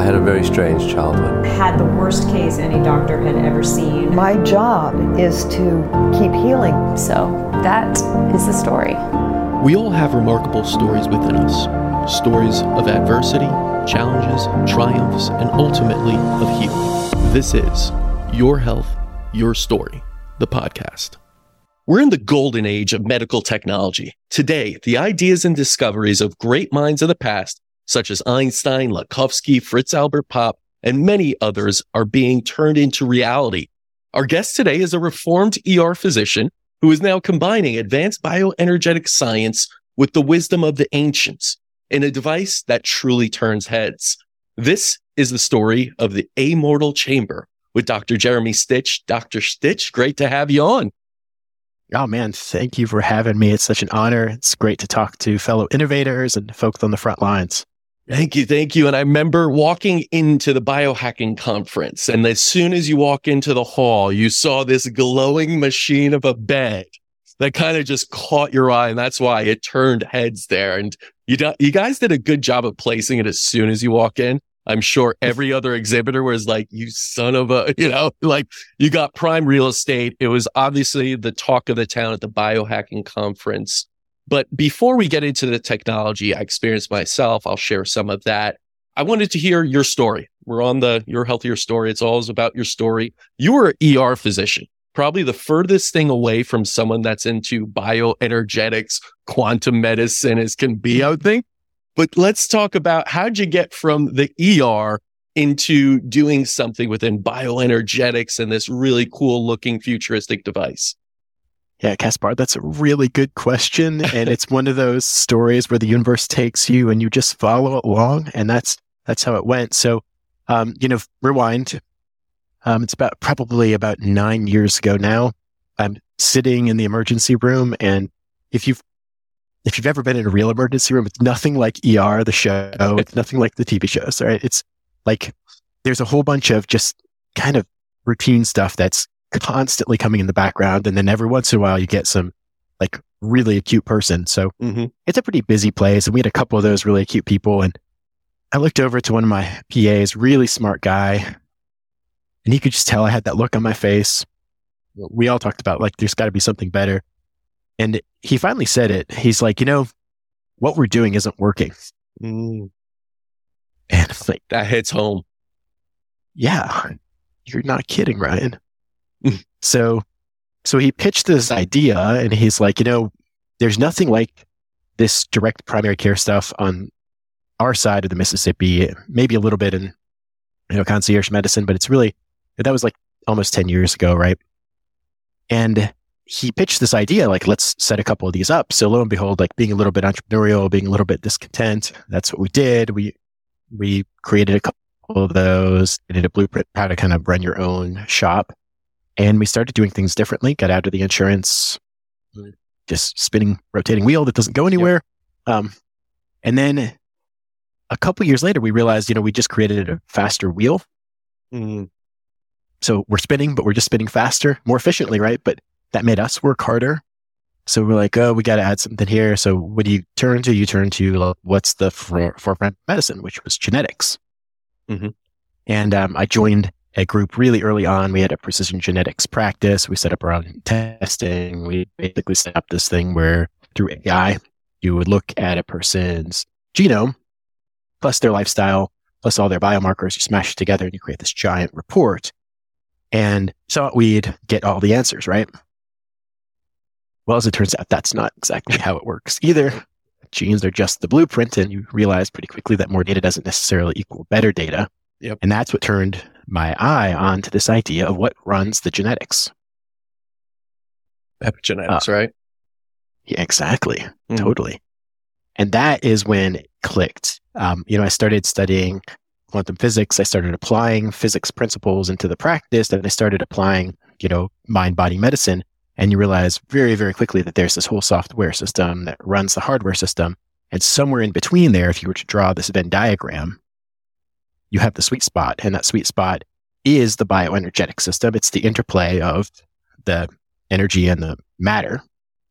I had a very strange childhood. Had the worst case any doctor had ever seen. My job is to keep healing. So that is the story. We all have remarkable stories within us stories of adversity, challenges, triumphs, and ultimately of healing. This is Your Health, Your Story, the podcast. We're in the golden age of medical technology. Today, the ideas and discoveries of great minds of the past, such as Einstein, Lakhovsky, Fritz Albert Popp, and many others, are being turned into reality. Our guest today is a reformed ER physician who is now combining advanced bioenergetic science with the wisdom of the ancients in a device that truly turns heads. This is the story of the Ammortal chamber with Dr. Jeremy Stich. Dr. Stich, great to have you on. Oh man, thank you for having me. It's such an honor. It's great to talk to fellow innovators and folks on the front lines. Thank you. Thank you. And I remember walking into the biohacking conference. And as soon as you walk into the hall, you saw this glowing machine of a bed that kind of just caught your eye. And that's why it turned heads there. And you, do, you guys did a good job of placing it as soon as you walk in. I'm sure every other exhibitor was like, you son of a, you know, like you got prime real estate. It was obviously the talk of the town at the biohacking conference. But before we get into the technology I experienced myself, I'll share some of that. I wanted to hear your story. We're on the Your Healthier story. It's always about your story. You were an ER physician, probably the furthest thing away from someone that's into bioenergetics, quantum medicine as can be, I would think. But let's talk about how'd you get from the ER into doing something within bioenergetics and this really cool looking futuristic device? Yeah, Caspar, that's a really good question. and it's one of those stories where the universe takes you and you just follow along. And that's, that's how it went. So, um, you know, rewind. Um, it's about probably about nine years ago now. I'm sitting in the emergency room. And if you've, if you've ever been in a real emergency room, it's nothing like ER, the show. It's nothing like the TV shows, right? It's like there's a whole bunch of just kind of routine stuff that's constantly coming in the background. And then every once in a while you get some like really acute person. So mm-hmm. it's a pretty busy place. And we had a couple of those really acute people. And I looked over to one of my PAs, really smart guy. And he could just tell I had that look on my face. We all talked about like, there's got to be something better. And he finally said it. He's like, you know, what we're doing isn't working. Mm. And it's like, that hits home. Yeah. You're not kidding, Ryan. So, so he pitched this idea and he's like, you know, there's nothing like this direct primary care stuff on our side of the Mississippi, maybe a little bit in, you know, concierge medicine, but it's really, that was like almost 10 years ago, right? And he pitched this idea, like, let's set a couple of these up. So lo and behold, like being a little bit entrepreneurial, being a little bit discontent, that's what we did. We, we created a couple of those, did a blueprint how to kind of run your own shop. And we started doing things differently, got out of the insurance, just spinning, rotating wheel that doesn't go anywhere. Yep. Um, and then a couple years later, we realized, you know, we just created a faster wheel. Mm. So we're spinning, but we're just spinning faster, more efficiently, right? But that made us work harder. So we're like, oh, we got to add something here. So what do you turn to? You turn to what's the forefront medicine, which was genetics. Mm-hmm. And um, I joined a group really early on. We had a precision genetics practice. We set up our own testing. We basically set up this thing where through AI, you would look at a person's genome plus their lifestyle plus all their biomarkers. You smash it together and you create this giant report. And so we'd get all the answers, right? Well, as it turns out, that's not exactly how it works either. Genes are just the blueprint, and you realize pretty quickly that more data doesn't necessarily equal better data. Yep. And that's what turned my eye onto this idea of what runs the genetics. Epigenetics, uh, right? Yeah, exactly. Mm. Totally. And that is when it clicked. Um, you know, I started studying quantum physics. I started applying physics principles into the practice and I started applying, you know, mind body medicine. And you realize very, very quickly that there's this whole software system that runs the hardware system. And somewhere in between there, if you were to draw this Venn diagram, you have the sweet spot. And that sweet spot is the bioenergetic system. It's the interplay of the energy and the matter.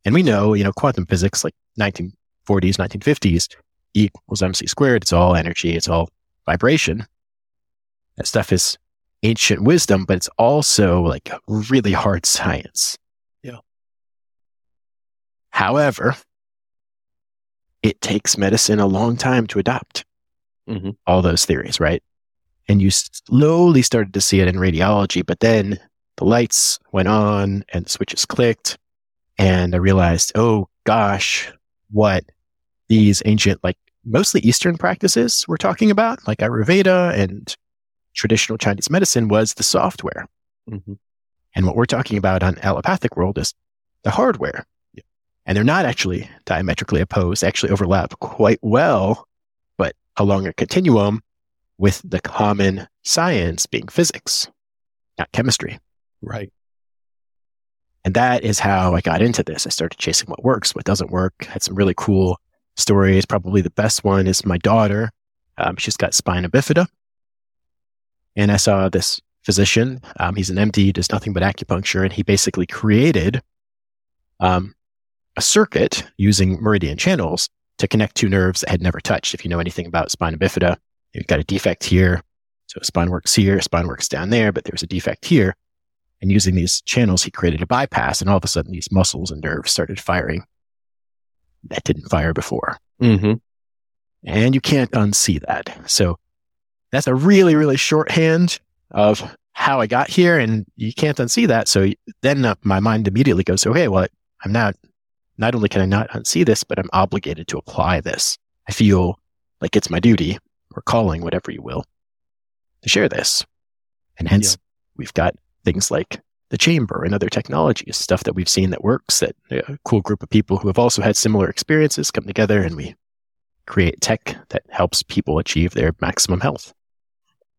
And we know, you know, quantum physics, like 1940s, 1950s, E equals mc squared. It's all energy. It's all vibration. That stuff is ancient wisdom, but it's also like really hard science. Yeah. However, it takes medicine a long time to adopt Mhm. all those theories, right? And you slowly started to see it in radiology, but then the lights went on and the switches clicked. And I realized, oh gosh, what these ancient, like mostly Eastern practices we're talking about, like Ayurveda and traditional Chinese medicine was the software. Mhm. And what we're talking about on allopathic world is the hardware. And they're not actually diametrically opposed, they actually overlap quite well, but along a continuum with the common science being physics, not chemistry. Right. And that is how I got into this. I started chasing what works, what doesn't work. Had some really cool stories. Probably the best one is my daughter. Um, she's got spina bifida. And I saw this physician. Um, he's an MD, does nothing but acupuncture. And he basically created um, a circuit using meridian channels to connect two nerves that had never touched. If you know anything about spina bifida, you've got a defect here. So spine works here, spine works down there, but there's a defect here. And using these channels, he created a bypass, and all of a sudden, these muscles and nerves started firing that didn't fire before. Mm-hmm. And you can't unsee that. So that's a really, really shorthand of how I got here, and you can't unsee that. So then uh, my mind immediately goes, okay, well, I'm not, not only can I not unsee this, but I'm obligated to apply this. I feel like it's my duty or calling, whatever you will, to share this. And hence, we've got things like the chamber and other technologies, stuff that we've seen that works, that a cool group of people who have also had similar experiences come together and we create tech that helps people achieve their maximum health.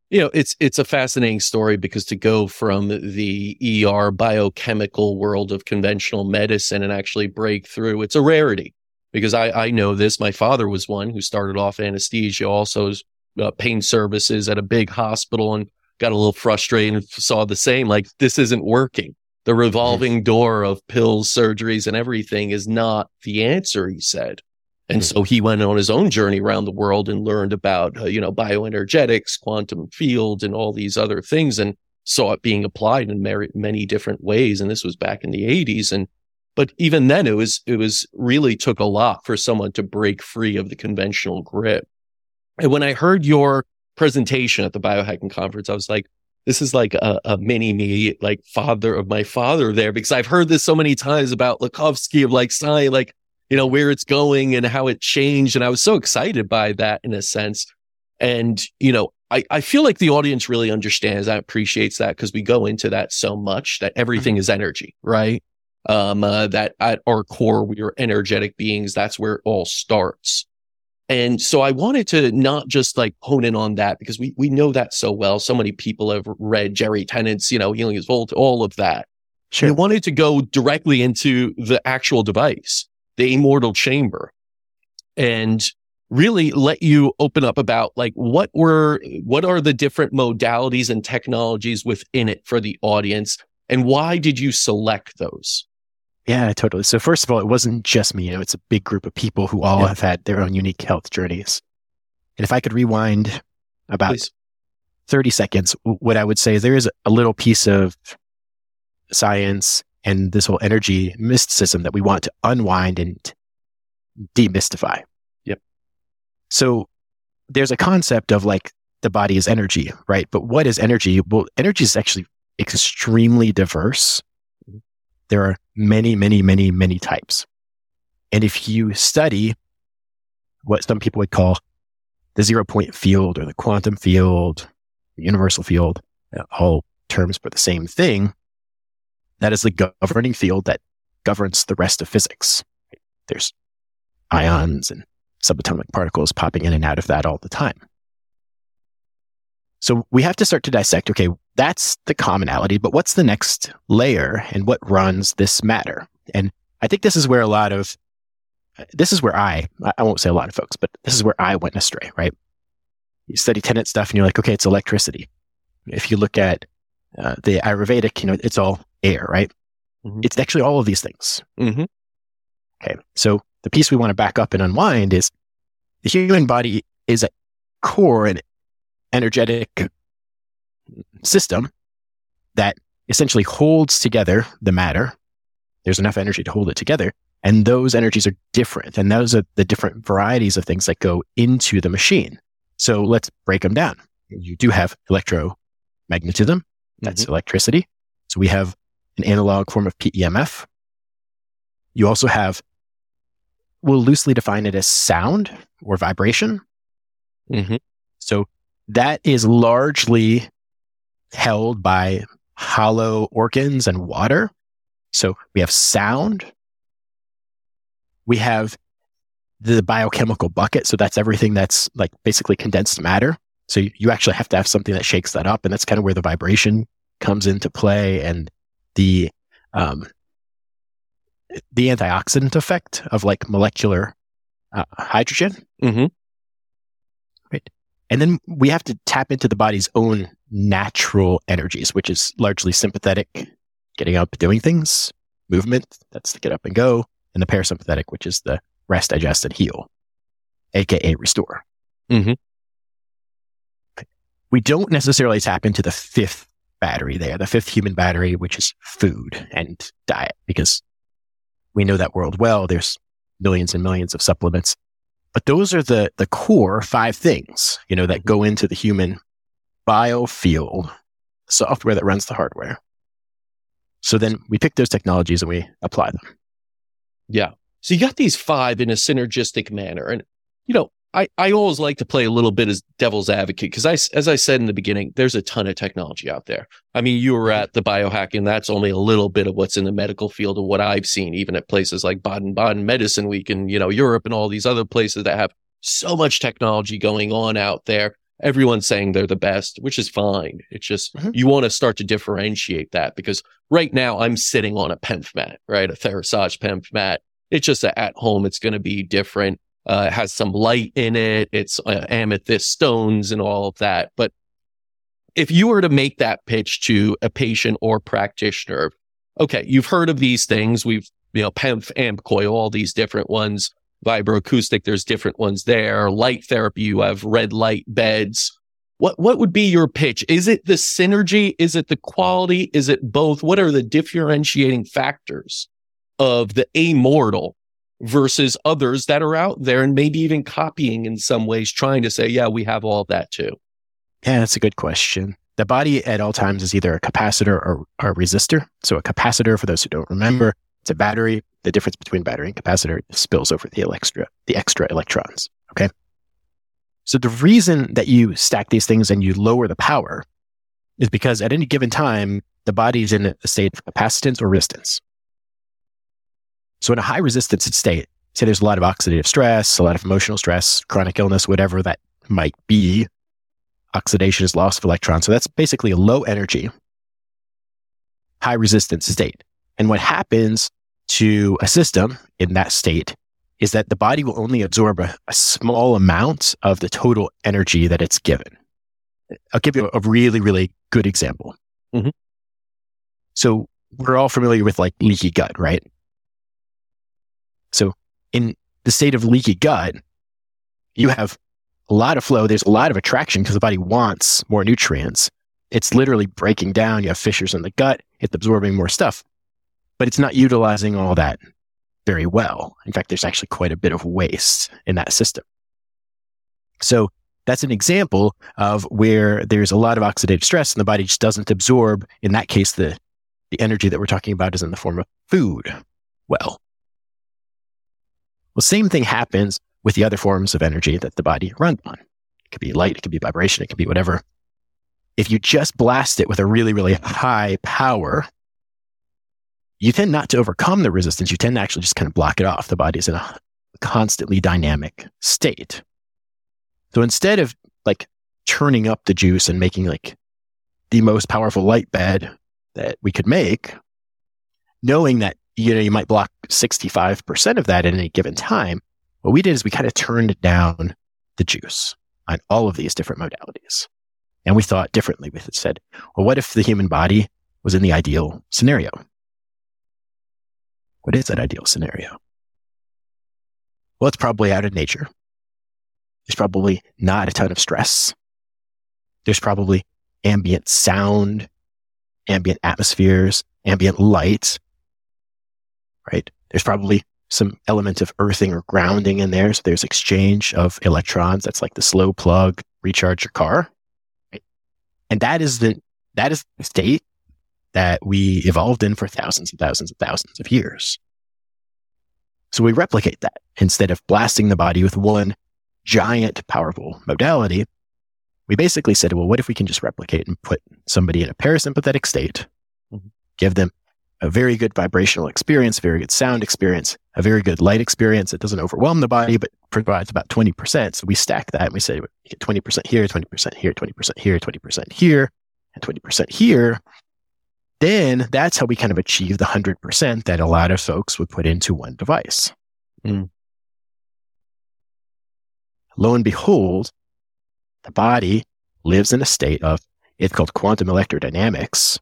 You know, it's it's a fascinating story because to go from the ER biochemical world of conventional medicine and actually break through, it's a rarity. Because I, I know this. My father was one who started off anesthesia, also uh, pain services at a big hospital and got a little frustrated and saw the same like this isn't working. The revolving door of pills surgeries and everything is not the answer he said. And so he went on his own journey around the world and learned about uh, you know bioenergetics quantum field and all these other things and saw it being applied in many, many different ways and this was back in the 80s and but even then it was it was really took a lot for someone to break free of the conventional grip and when i heard your presentation at the biohacking conference, I was like, this is like a, a mini me, like father of my father there, because I've heard this so many times about Lakhovsky of like Sai, like, you know, where it's going and how it changed. And I was so excited by that in a sense. And, you know, I, I feel like the audience really understands that, appreciates that because we go into that so much that everything is energy, right? Um, uh, that at our core, we are energetic beings. That's where it all starts. And so I wanted to not just like hone in on that because we, we know that so well. So many people have read Jerry Tennant's, you know, Healing is Volt, all of that. Sure. I wanted to go directly into the actual device, the Ammortal chamber and really let you open up about like what were, what are the different modalities and technologies within it for the audience and why did you select those? Yeah, totally. So first of all, it wasn't just me. You know, it's a big group of people who all Yeah. have had their own unique health journeys. And if I could rewind about Please. 30 seconds, what I would say is there is a little piece of science and this whole energy mysticism that we want to unwind and demystify. Yep. So there's a concept of like the body is energy, right? But what is energy? Well, energy is actually extremely diverse. There are many, many, many, many types. And if you study what some people would call the zero point field or the quantum field, the universal field, uh, all terms for the same thing, that is the governing field that governs the rest of physics. There's ions and subatomic particles popping in and out of that all the time. So we have to start to dissect, okay, that's the commonality, but what's the next layer and what runs this matter? And I think this is where a lot of, this is where I, I won't say a lot of folks, but this is where I went astray, right? You study Tennant stuff and you're like, okay, it's electricity. If you look at uh, the Ayurvedic, you know, it's all air, right? Mhm. It's actually all of these things. Mm-hmm. Okay. So the piece we want to back up and unwind is the human body is a core and energetic system that essentially holds together the matter. There's enough energy to hold it together. And those energies are different. And those are the different varieties of things that go into the machine. So let's break them down. You do have electromagnetism. That's Mm-hmm. electricity. So we have an analog form of PEMF. You also have, we'll loosely define it as sound or vibration. hmm So that is largely held by hollow organs and water. So we have sound. We have the biochemical bucket. So that's everything that's like basically condensed matter. So you- actually have to have something that shakes that up. And that's kind of where the vibration comes into play and the, um, the antioxidant effect of like molecular uh, hydrogen. hmm Right. And then we have to tap into the body's own natural energies, which is largely sympathetic, getting up, doing things, movement, that's the get up and go, and the parasympathetic, which is the rest, digest, and heal, aka restore. Mhm. We don't necessarily tap into the fifth battery there, the fifth human battery, which is food and diet, because we know that world well. There's millions and millions of supplements but those are the the core five things, you know, that go into the human biofield, software that runs the hardware. So then we pick those technologies and we apply them. Yeah. So you got these five in a synergistic manner. And, you know, I, I always like to play a little bit as devil's advocate because I, as I said in the beginning, there's a ton of technology out there. I mean, you were at the biohacking. That's only a little bit of what's in the medical field of what I've seen, even at places like Baden-Baden Medicine Week and, you know, Europe and all these other places that have so much technology going on out there. Everyone's saying they're the best, which is fine. It's just, Mhm. you want to start to differentiate that because right now I'm sitting on a PEMF mat, right? A Therasage PEMF mat. It's just that at home, it's going to be different. Uh, it has some light in it. It's uh, amethyst stones and all of that. But if you were to make that pitch to a patient or practitioner, okay, you've heard of these things. We've, you know, PEMF, AMP coil, all these different ones, vibroacoustic, there's different ones there. Light therapy, you have red light beds. What, what would be your pitch? Is it the synergy? Is it the quality? Is it both? What are the differentiating factors of the Ammortal versus others that are out there and maybe even copying in some ways, trying to say, yeah, we have all that too. Yeah, that's a good question. The body at all times is either a capacitor or, or a resistor. So a capacitor, for those who don't remember, it's a battery. The difference between battery and capacitor spills over the extra, the extra electrons. Okay. So the reason that you stack these things and you lower the power is because at any given time, the body is in a state of capacitance or resistance. So in a high resistance state, say there's a lot of oxidative stress, a lot of emotional stress, chronic illness, whatever that might be, oxidation is loss of electrons. So that's basically a low energy, high resistance state. And what happens to a system in that state is that the body will only absorb a, a small amount of the total energy that it's given. I'll give you a really, really good example. Mhm. So we're all familiar with like leaky gut, right? So in the state of leaky gut, you have a lot of flow. There's a lot of attraction because the body wants more nutrients. It's literally breaking down. You have fissures in the gut. It's absorbing more stuff, but it's not utilizing all that very well. In fact, there's actually quite a bit of waste in that system. So that's an example of where there's a lot of oxidative stress and the body just doesn't absorb. In that case, the, the energy that we're talking about is in the form of food. Well, well, same thing happens with the other forms of energy that the body runs on. It could be light, it could be vibration, it could be whatever. If you just blast it with a really, really high power, you tend not to overcome the resistance. You tend to actually just kind of block it off. The body's in a constantly dynamic state. So instead of like churning up the juice and making like the most powerful light bed that we could make, knowing that you know you might block 65% of that at any given time, what we did is we kind of turned down the juice on all of these different modalities. And we thought differently. We said, well, what if the human body was in the ideal scenario? What is that ideal scenario? Well, it's probably out of nature. There's probably not a ton of stress. There's probably ambient sound, ambient atmospheres, ambient light, right? There's probably some element of earthing or grounding in there. So there's exchange of electrons. That's like the slow plug, recharge your car. Right? And that is the, that is the state that we evolved in for thousands and thousands and thousands of years. So we replicate that instead of blasting the body with one giant powerful modality. We basically said, well, what if we can just replicate and put somebody in a parasympathetic state, mm-hmm. give them a very good vibrational experience, very good sound experience, a very good light experience. It doesn't overwhelm the body, but provides about 20%. So we stack that and we say, you get 20% here, 20% here, 20% here, 20% here, and 20% here. Then that's how we kind of achieve the 100% that a lot of folks would put into one device. Mm. Lo and behold, the body lives in a state of, it's called quantum electrodynamics,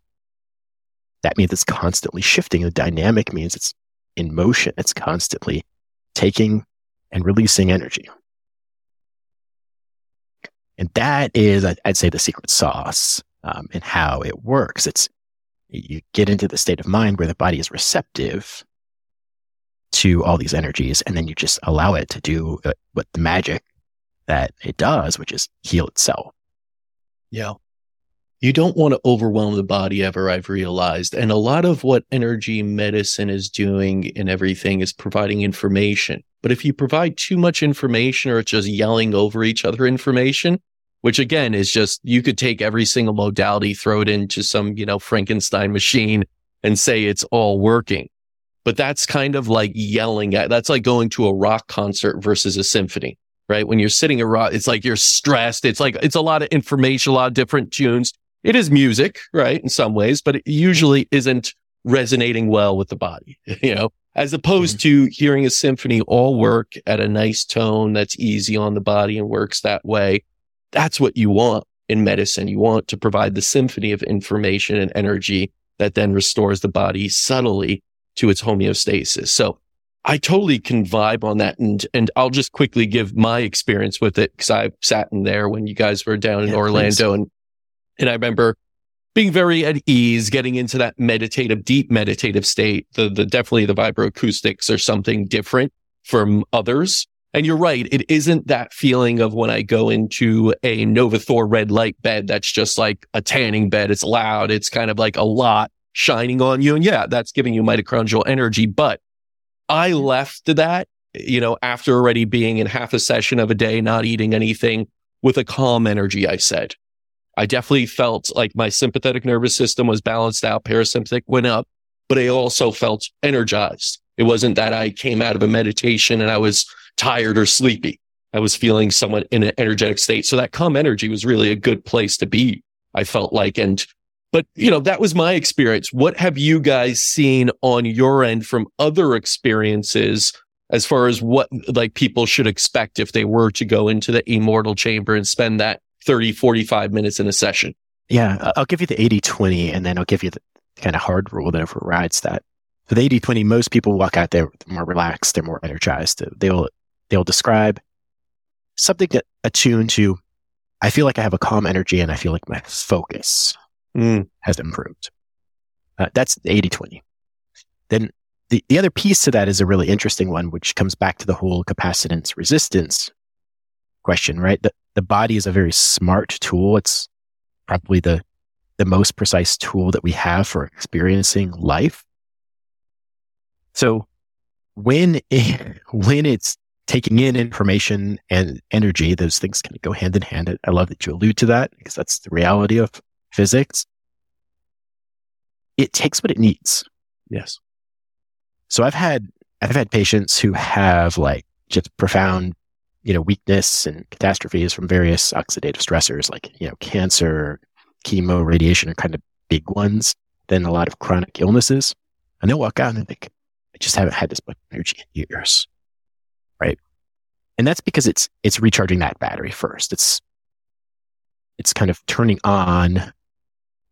that means it's constantly shifting. The dynamic means it's in motion. It's constantly taking and releasing energy. And that is, I'd say, the secret sauce um, in how it works. It's you get into the state of mind where the body is receptive to all these energies, and then you just allow it to do uh, what the magic that it does, which is heal itself. Yeah you don't want to overwhelm the body ever, I've realized. And a lot of what energy medicine is doing and everything is providing information. But if you provide too much information or it's just yelling over each other information, which again is just, you could take every single modality, throw it into some, you know, Frankenstein machine and say it's all working. But that's kind of like yelling at, that's like going to a rock concert versus a symphony, right? When you're sitting around, it's like you're stressed. It's like, it's a lot of information, a lot of different tunes it is music, right? In some ways, but it usually isn't resonating well with the body, you know, as opposed mm-hmm. to hearing a symphony all work at a nice tone that's easy on the body and works that way. That's what you want in medicine. You want to provide the symphony of information and energy that then restores the body subtly to its homeostasis. So I totally can vibe on that. And, and I'll just quickly give my experience with it because I sat in there when you guys were down in yeah, Orlando please. and and I remember being very at ease, getting into that meditative, deep meditative state. The, the definitely the vibroacoustics are something different from others. And you're right. It isn't that feeling of when I go into a Novathor red light bed that's just like a tanning bed. It's loud. It's kind of like a lot shining on you. And yeah, that's giving you mitochondrial energy. But I mm-hmm. left that, you know, after already being in half a session of a day, not eating anything with a calm energy, I said. I definitely felt like my sympathetic nervous system was balanced out, parasympathetic went up, but I also felt energized. It wasn't that I came out of a meditation and I was tired or sleepy. I was feeling somewhat in an energetic state. So that calm energy was really a good place to be. I felt like, and, but you know, that was my experience. What have you guys seen on your end from other experiences as far as what like people should expect if they were to go into the Ammortal chamber and spend that 30, 45 minutes in a session. Yeah. I'll give you the 80 20 and then I'll give you the kind of hard rule that overrides that. For the 80 20, most people walk out there more relaxed. They're more energized. They'll, they'll describe something that attuned to, I feel like I have a calm energy and I feel like my focus mm. has improved. Uh, that's the 80 20. Then the, the other piece to that is a really interesting one, which comes back to the whole capacitance resistance question, right? The, the body is a very smart tool. It's probably the, the most precise tool that we have for experiencing life. So when, it, when it's taking in information and energy, those things kind of go hand in hand. I love that you allude to that because that's the reality of physics. It takes what it needs. Yes. So I've had, I've had patients who have like just profound you know, weakness and catastrophes from various oxidative stressors like, you know, cancer, chemo, radiation are kind of big ones. Then a lot of chronic illnesses. And they'll walk out and think, I just haven't had this much energy in years. And that's because it's, it's recharging that battery first. It's, it's kind of turning on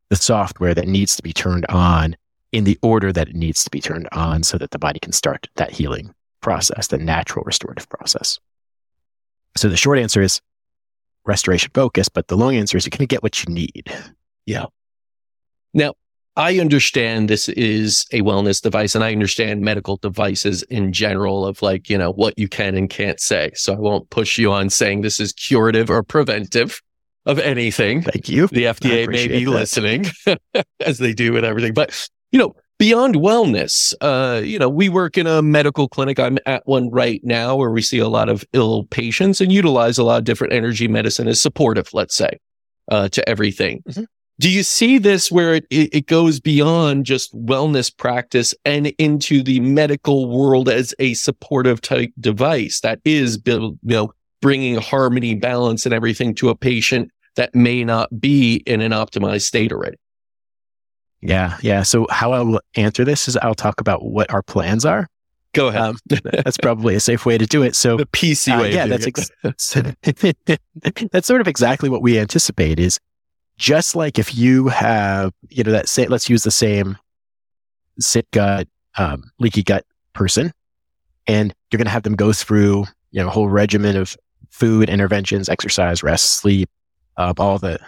the software that needs to be turned on in the order that it needs to be turned on so that the body can start that healing process, the natural restorative process. So the short answer is restoration focus, but the long answer is you kind of get what you need. Yeah. Now, I understand this is a wellness device and I understand medical devices in general of like, you know, what you can and can't say. So I won't push you on saying this is curative or preventive of anything. Thank you. The FDA may be that. listening as they do with everything. But, you know, beyond wellness, uh, you know, we work in a medical clinic. I'm at one right now where we see a lot of ill patients and utilize a lot of different energy medicine as supportive, let's say, uh, to everything. Mhm. Do you see this where it, it, goes beyond just wellness practice and into the medical world as a supportive type device that is, you know, bringing harmony, balance, and everything to a patient that may not be in an optimized state already? Yeah, yeah. So how I'll answer this is I'll talk about what our plans are. Go ahead. Um, that's probably a safe way to do it. So the PC Uh, way. yeah, that's ex- that's sort of exactly what we anticipate. Is just like if you have, you know, that say, let's use the same sick gut, um, leaky gut person, and you're going to have them go through, you know, a whole regimen of food interventions, exercise, rest, sleep, uh, all the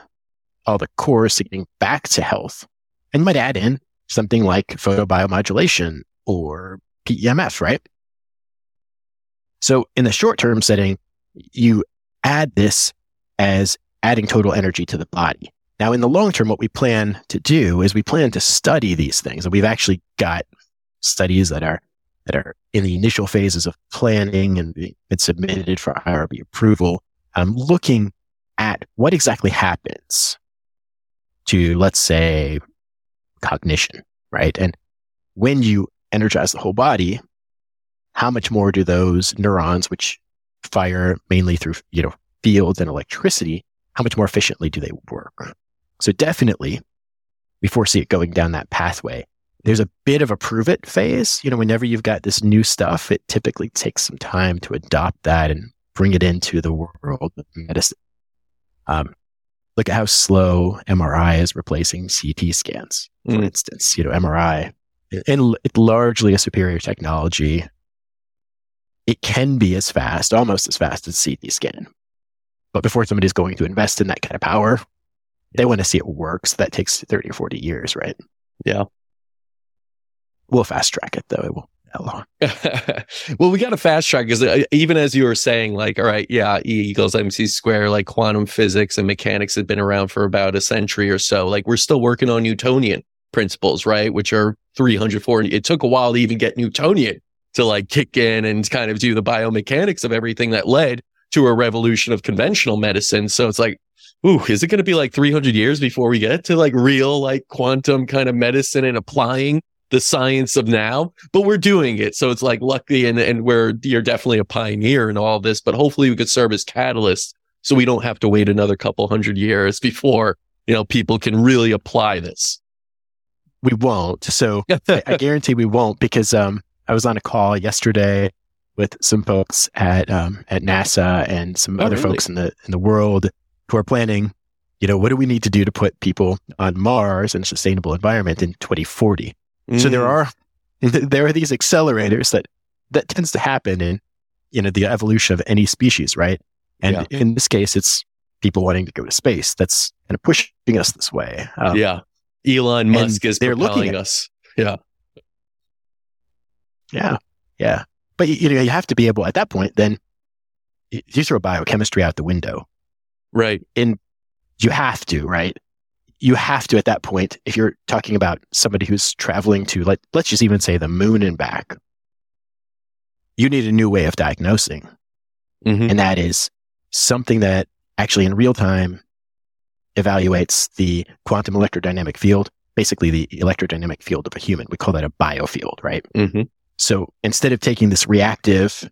all the course to getting back to health, and you might add in something like photobiomodulation or PEMF, right? So in the short term setting, you add this as adding total energy to the body. Now, in the long term, what we plan to do is we plan to study these things. And we've actually got studies that are, that are in the initial phases of planning and been submitted for IRB approval, um, looking at what exactly happens to, let's say, cognition, right? And when you energize the whole body, how much more do those neurons, which fire mainly through, you know, fields and electricity, how much more efficiently do they work? So definitely we foresee it going down that pathway. There's a bit of a prove it phase. You know, whenever you've got this new stuff, it typically takes some time to adopt that and bring it into the world of medicine. Um, look at how slow MRI is replacing CT scans, for Mm. instance. You know, MRI, and it's largely a superior technology. It can be as fast, almost as fast as CT scan. But before somebody's going to invest in that kind of power, they want to see it work. So that takes 30 or 40 years, right? Yeah. We'll fast track it though. It won't that long. well, we got to fast track because uh, even as you were saying, like, all right, yeah, E equals MC square, like quantum physics and mechanics have been around for about a century or so. Like, we're still working on Newtonian principles, right? Which are 300, 400. It took a while to even get Newtonian to like kick in and kind of do the biomechanics of everything that led to a revolution of conventional medicine. So it's like, ooh, is it going to be like 300 years before we get to like real, like quantum kind of medicine and applying the science of now? But we're doing it. So it's like lucky and, and we're, you're definitely a pioneer in all this, but hopefully we could serve as catalysts so we don't have to wait another couple hundred years before, you know, people can really apply this. We won't. So I, I guarantee we won't because um, I was on a call yesterday with some folks at um, at NASA and some Oh, other really? folks in the in the world who are planning. You know, what do we need to do to put people on Mars in a sustainable environment in 2040? So there Mm. are there are these accelerators that that tends to happen in you know the evolution of any species, right? And Yeah. in this case, it's people wanting to go to space. That's kind of pushing us this way. Um, yeah. Elon Musk is they're looking at- us. Yeah. Yeah. Yeah. But you, know, you have to be able at that point, then you throw biochemistry out the window. Right. And you have to, right? You have to at that point, if you're talking about somebody who's traveling to like, let's just even say the moon and back, you need a new way of diagnosing. Mhm. And that is something that actually in real time evaluates the quantum electrodynamic field, basically the electrodynamic field of a human. We call that a biofield, right? hmm So instead of taking this reactive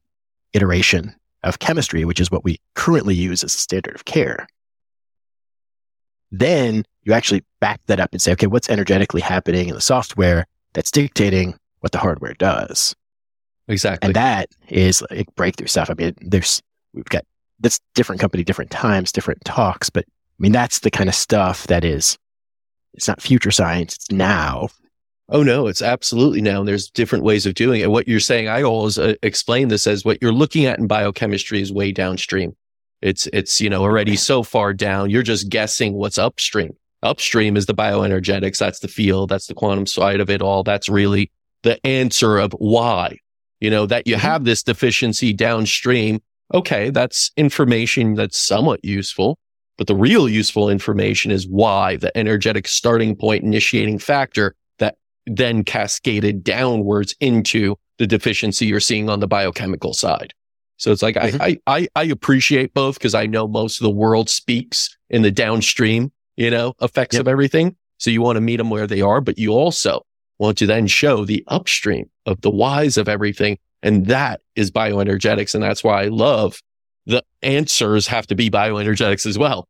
iteration of chemistry, which is what we currently use as a standard of care, then you actually back that up and say, okay, what's energetically happening in the software that's dictating what the hardware does? Exactly. And that is like breakthrough stuff. I mean, there's, we've got that's different company, different times, different talks, but I mean, that's the kind of stuff that is, it's not future science, it's now. Oh no, it's absolutely now. And there's different ways of doing it. What you're saying, I always uh, explain this as what you're looking at in biochemistry is way downstream. It's it's you know already so far down. You're just guessing what's upstream. upstream is the bioenergetics. That's the field. That's the quantum side of it all. That's really the answer of why, you know, that you Mhm. have this deficiency downstream. Okay. That's information that's somewhat useful, but the real useful information is why the energetic starting point initiating factor then cascaded downwards into the deficiency you're seeing on the biochemical side. So it's like Mhm. I, I I I appreciate both because I know most of the world speaks in the downstream, you know, effects Yep. of everything. So you want to meet them where they are, but you also want to then show the upstream of the whys of everything. And that is bioenergetics. And that's why I love the answers have to be bioenergetics as well.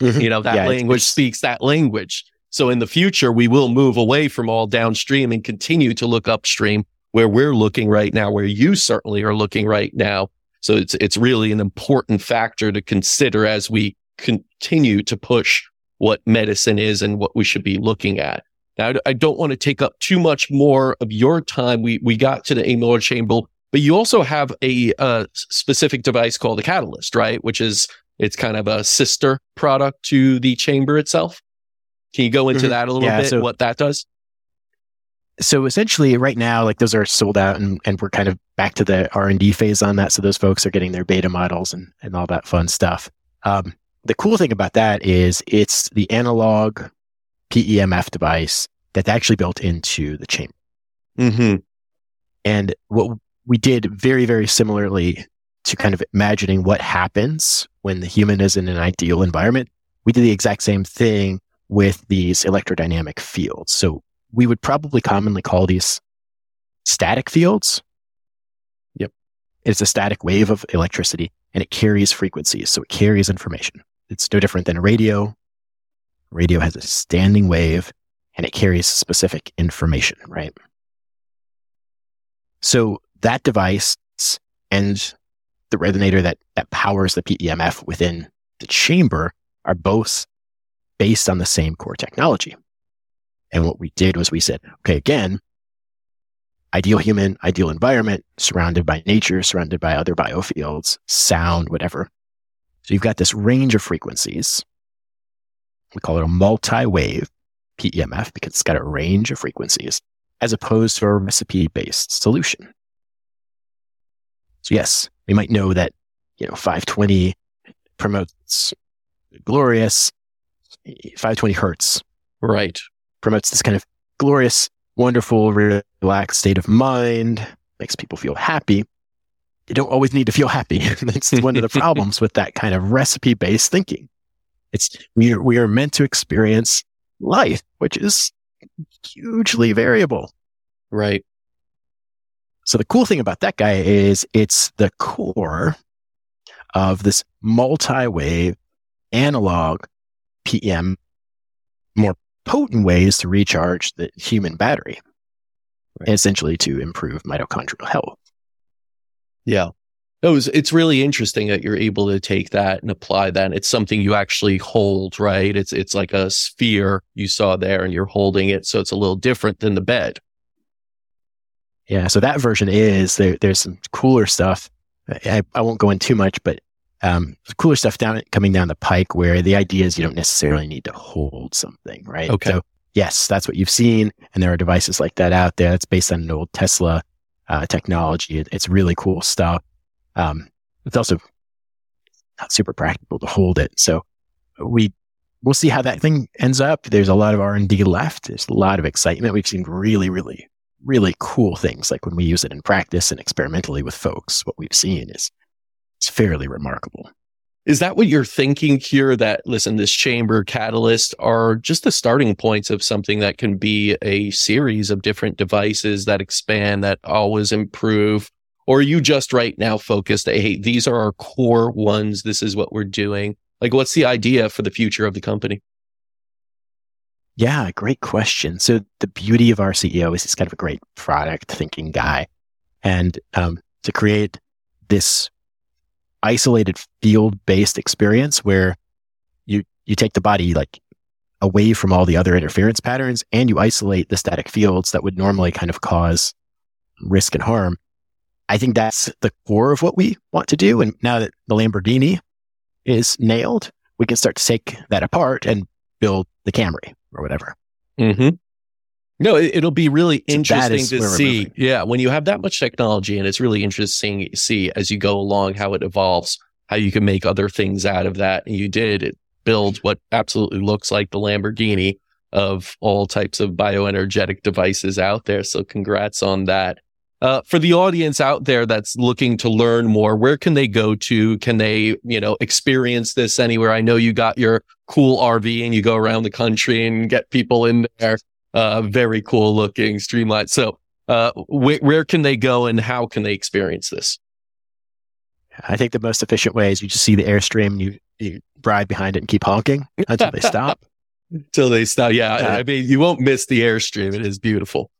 Mhm. You know, that Yeah, language speaks that language. So in the future, we will move away from all downstream and continue to look upstream where we're looking right now, where you certainly are looking right now. So it's, it's really an important factor to consider as we continue to push what medicine is and what we should be looking at. Now, I don't want to take up too much more of your time. We, we got to the Ammortal chamber, but you also have a specific device called the catalyst, right? Which is, it's kind of a sister product to the chamber itself. Can you go into Mhm. that a little Yeah, bit? so- what that does? so essentially right now like those are sold out and, and we're kind of back to the r&d phase on that so those folks are getting their beta models and, and all that fun stuff um, the cool thing about that is it's the analog pemf device that's actually built into the chamber Mm-hmm. and what we did very very similarly to kind of imagining what happens when the human is in an ideal environment we did the exact same thing with these electrodynamic fields so we would probably commonly call these static fields. Yep. It's a static wave of electricity and it carries frequencies. So it carries information. It's no different than a radio. Radio has a standing wave and it carries specific information, right? So that device and the resonator that, that powers the PEMF within the chamber are both based on the same core technology. And what we did was we said, okay, again, ideal human, ideal environment, surrounded by nature, surrounded by other biofields, sound, whatever. So you've got this range of frequencies. We call it a multi-wave PEMF because it's got a range of frequencies as opposed to a recipe based solution. So yes, we might know that, you know, 520 promotes glorious 520 hertz Right. promotes this kind of glorious, wonderful, relaxed state of mind, makes people feel happy. You don't always need to feel happy. That's one of the problems with that kind of recipe based thinking. It's we are, we are meant to experience life, which is hugely variable. Right. So the cool thing about that guy is it's the core of this multi-wave analog PM, more potent ways to recharge the human battery, Right. essentially to improve mitochondrial health. Yeah. It was, it's really interesting that you're able to take that and apply that. It's something you actually hold, right? It's, it's like a sphere you saw there and you're holding it. So it's a little different than the bed. Yeah, so that version is there, there's some cooler stuff. I, I won't go in too much, but um, cooler stuff down coming down the pike where the idea is you don't necessarily need to hold something, right? Okay. So yes, that's what you've seen, and there are devices like that out there. It's based on an old Tesla uh, technology. It, it's really cool stuff. Um, it's also not super practical to hold it. So we we'll see how that thing ends up. There's a lot of R and D left. There's a lot of excitement. We've seen really, really, really cool things. Like when we use it in practice and experimentally with folks, what we've seen is it's fairly remarkable. Is that what you're thinking here? That listen, this chamber catalyst are just the starting points of something that can be a series of different devices that expand, that always improve? Or are you just right now focused? Hey, these are our core ones. This is what we're doing. Like, what's the idea for the future of the company? Yeah, great question. So the beauty of our CEO is he's kind of a great product thinking guy. And um, to create this isolated field based experience where you, you take the body like away from all the other interference patterns and you isolate the static fields that would normally kind of cause risk and harm. I think that's the core of what we want to do. And now that the Lamborghini is nailed, we can start to take that apart and build the Camry or whatever. Mm-hmm. No, it, will be really interesting to see. moving. Yeah, when you have that much technology, and it's really interesting to see as you go along how it evolves, how you can make other things out of that. And you did it build what absolutely looks like the Lamborghini of all types of bioenergetic devices out there. So congrats on that. Uh, for the audience out there that's looking to learn more, where can they go to? Can they, you know, experience this anywhere? I know you got your cool RV and you go around the country and get people in there. Uh, very cool looking, streamlined. So, uh, wh- where can they go and how can they experience this? I think the most efficient way is you just see the Airstream and you, you ride behind it and keep honking until they stop. Till they stop. Yeah, Yeah. I mean, you won't miss the Airstream. It is beautiful.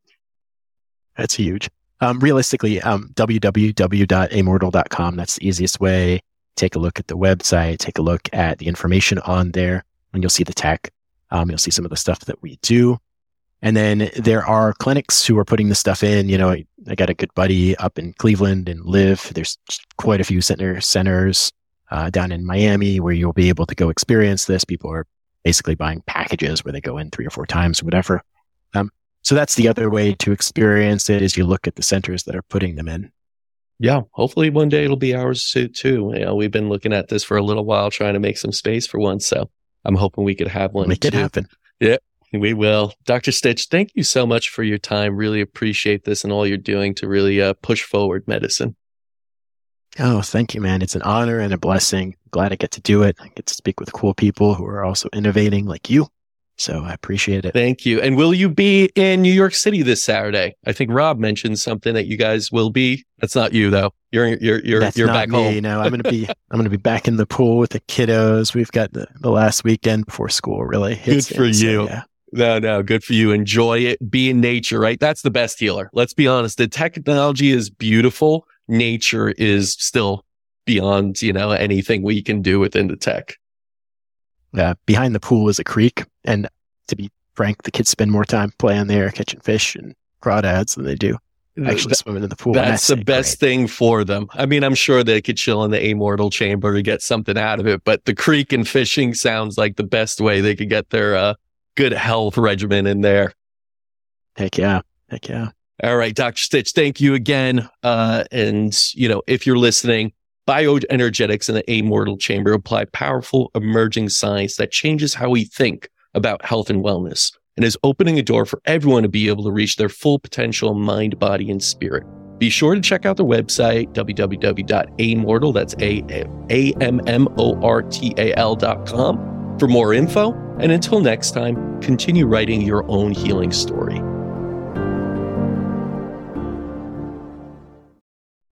That's huge. Um, realistically, um, www.ammortal.com. That's the easiest way. Take a look at the website, take a look at the information on there, and you'll see the tech. Um, you'll see some of the stuff that we do. And then there are clinics who are putting the stuff in. You know, I, I got a good buddy up in Cleveland and Live. There's quite a few center centers uh, down in Miami where you'll be able to go experience this. People are basically buying packages where they go in three or four times or whatever. Um, so that's the other way to experience it is you look at the centers that are putting them in. Yeah, hopefully one day it'll be ours too. too. You know, we've been looking at this for a little while, trying to make some space for one. So I'm hoping we could have one. Make it too. happen. We will. Dr. Stich, thank you so much for your time. Really appreciate this and all you're doing to really uh, push forward medicine. Oh, thank you, man. It's an honor and a blessing. Glad I get to do it. I get to speak with cool people who are also innovating like you. So I appreciate it. Thank you. And will you be in New York City this Saturday? I think Rob mentioned something that you guys will be. That's not you though. You're you're you're That's you're not back me. home. No, I'm gonna be I'm gonna be back in the pool with the kiddos. We've got the, the last weekend before school really. Good for in, so, you. yeah. No, no, good for you. Enjoy it. Be in nature, right? That's the best healer. Let's be honest. The technology is beautiful. Nature is still beyond, you know, anything we can do within the tech. Uh, behind the pool is a creek, and to be frank, the kids spend more time playing there, catching fish and crawdads than they do actually swimming in the pool. And That's the great. best thing for them. I mean, I'm sure they could chill in the Ammortal chamber to get something out of it, but the creek and fishing sounds like the best way they could get their uh, good health regimen in there. Heck yeah, heck yeah. All right, Dr. Stich, thank you again. Uh, and, you know, if you're listening, bioenergetics in the Ammortal chamber apply powerful emerging science that changes how we think about health and wellness and is opening a door for everyone to be able to reach their full potential mind, body, and spirit. Be sure to check out the website, www.ammortal, that's A-M-M-O-R-T-A-L dot com for more info. And until next time, continue writing your own healing story.